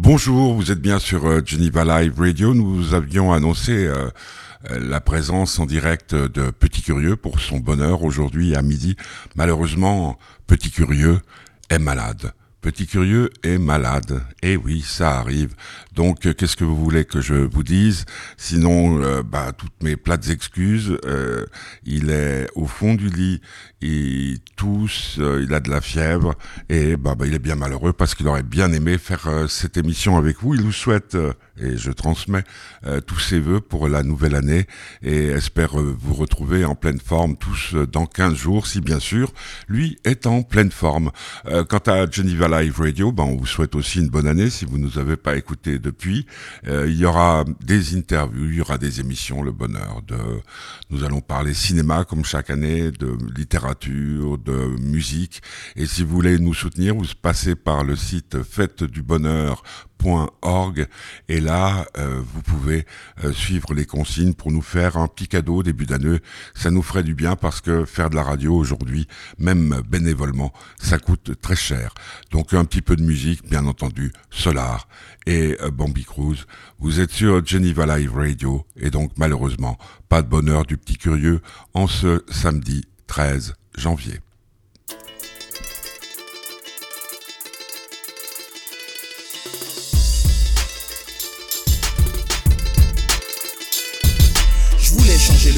Bonjour, vous êtes bien sur euh, Geneva Live Radio. Nous avions annoncé euh, euh, la présence en direct de Petit Curieux pour son bonheur aujourd'hui à midi. Malheureusement, Petit Curieux est malade. Petit curieux est malade. Eh oui, ça arrive. Donc, euh, qu'est-ce que vous voulez que je vous dise? Sinon, euh, bah, toutes mes plates excuses. Euh, il est au fond du lit, il tousse, il a de la fièvre et bah, bah, il est bien malheureux parce qu'il aurait bien aimé faire cette émission avec vous. Il vous souhaite et je transmets tous ses voeux pour la nouvelle année et espère vous retrouver en pleine forme tous dans 15 jours, si bien sûr lui est en pleine forme. quant à Geneva Live Radio, ben, on vous souhaite aussi une bonne année si vous ne nous avez pas écouté depuis. Euh, il y aura des interviews, il y aura des émissions, le bonheur de... Nous allons parler cinéma comme chaque année, de littérature, de musique. Et si vous voulez nous soutenir, vous passez par le site fête du bonheur et là euh, vous pouvez euh, suivre les consignes pour nous faire un petit cadeau début d'année. Ça nous ferait du bien parce que faire de la radio aujourd'hui même bénévolement ça coûte très cher. Donc un petit peu de musique bien entendu Solar. Et euh, Bambi Cruz vous êtes sur Geneva Live Radio. Et donc malheureusement pas de bonheur du petit curieux en ce samedi 13 janvier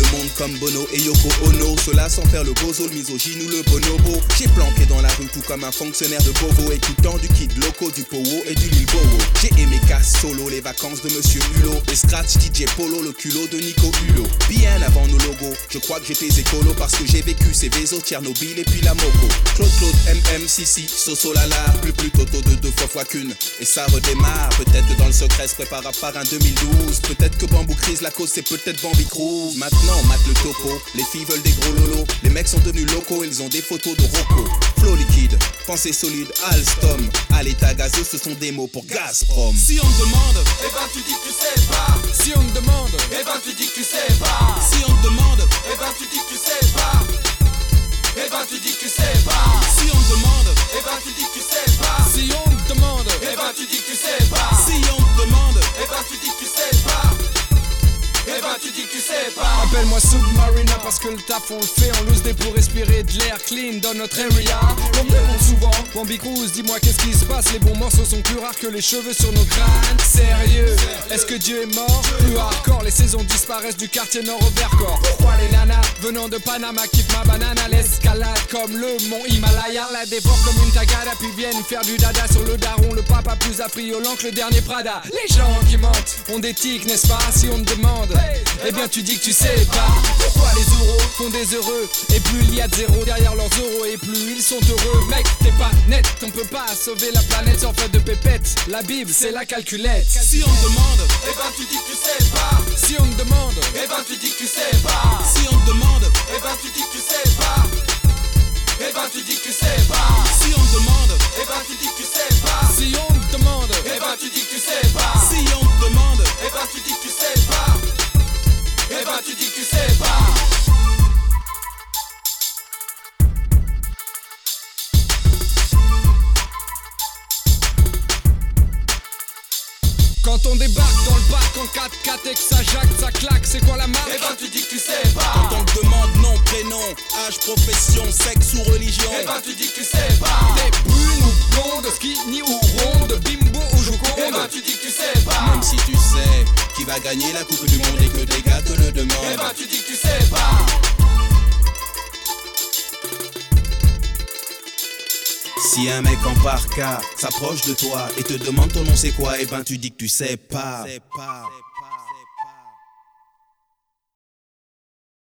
le monde comme Bono et Yoko Ono. Cela sans faire le bozo, le misogyne ou le bonobo. J'ai planqué dans la rue tout comme un fonctionnaire de Bovo. Écoutant du Kid Loco, du Powo et du Lil Bowo. J'ai aimé casse solo, les vacances de Monsieur Hulot. Les scratch DJ Polo, le culot de Nico Hulot. Bien avant nos logos, je crois que j'étais écolo parce que j'ai vécu ces vaisseaux, Tchernobyl et puis la Moco. Claude Claude, MM, Sissi, Soso Lala. Plus plus Toto de deux fois fois qu'une. Et ça redémarre. Peut-être dans le secret se prépare à un 2012. Peut-être que Bambou crise la cause, c'est peut-être Bambi Cruz. Mate le topo. Les filles veulent des gros lolos. Les mecs sont devenus locaux, ils ont des photos de Rocco. Flow liquide, pensée solide, Alstom. À l'état gazeux, ce sont des mots pour Gazprom. Si on demande, eh ben tu dis que tu sais pas. Si on demande, eh ben tu dis que tu sais pas. Si on demande, eh ben tu dis que tu sais pas. Eh ben tu dis que tu sais pas. Si on demande, eh ben tu dis Appelle-moi Submarina parce que le taf on le fait On loose des pour respirer de l'air clean dans notre area. On me demande souvent Bambi Cruz dis-moi qu'est-ce qui se passe Les bons morceaux sont plus rares que les cheveux sur nos crânes Sérieux Est-ce que Dieu est mort? Plus hardcore Les saisons disparaissent du quartier nord au Vercors. Pourquoi les nanas venant de Panama kiffent ma banane à l'escalade Comme le mont Himalaya. La dévore comme une tagada Puis viennent faire du dada sur le daron. Le papa plus affriolant que le dernier Prada. Les gens qui mentent ont des tics n'est-ce pas Si on te demande? Eh bien tu dis que tu sais pas Pourquoi les euros font des heureux. Et plus il y a de zéro derrière leurs euros Et plus ils sont heureux. Mec t'es pas net On peut pas sauver la planète sans fait de pépette La Bible c'est la calculette. Si on te demande Eh ben tu dis que tu sais pas. Si on te demande Eh ben tu dis que tu sais pas. Si on te demande Eh ben tu dis que tu sais pas. Eh ben tu dis que tu sais pas. Si on te demande Eh ben tu dis que tu sais pas. Si on te demande Eh ben tu dis que tu sais pas. Si on te demande Eh ben tu dis que tu sais pas. Eh ben tu dis que tu sais pas. Quand on débarque bac en 4-4 et que ça jacque, ça claque, c'est quoi la marque Eh ben tu dis que tu sais pas. Quand on te demande nom, prénom, âge, profession, sexe ou religion. Eh ben tu dis que tu sais pas. T'es brune ou blonde, skinny ou ronde, bimbo ou joconde Eh ben tu dis que tu sais pas. Même si tu sais qui va gagner la coupe du monde et que des gars te le demandent Si un mec en parka s'approche de toi et te demande ton nom c'est quoi, eh ben tu dis que tu sais pas.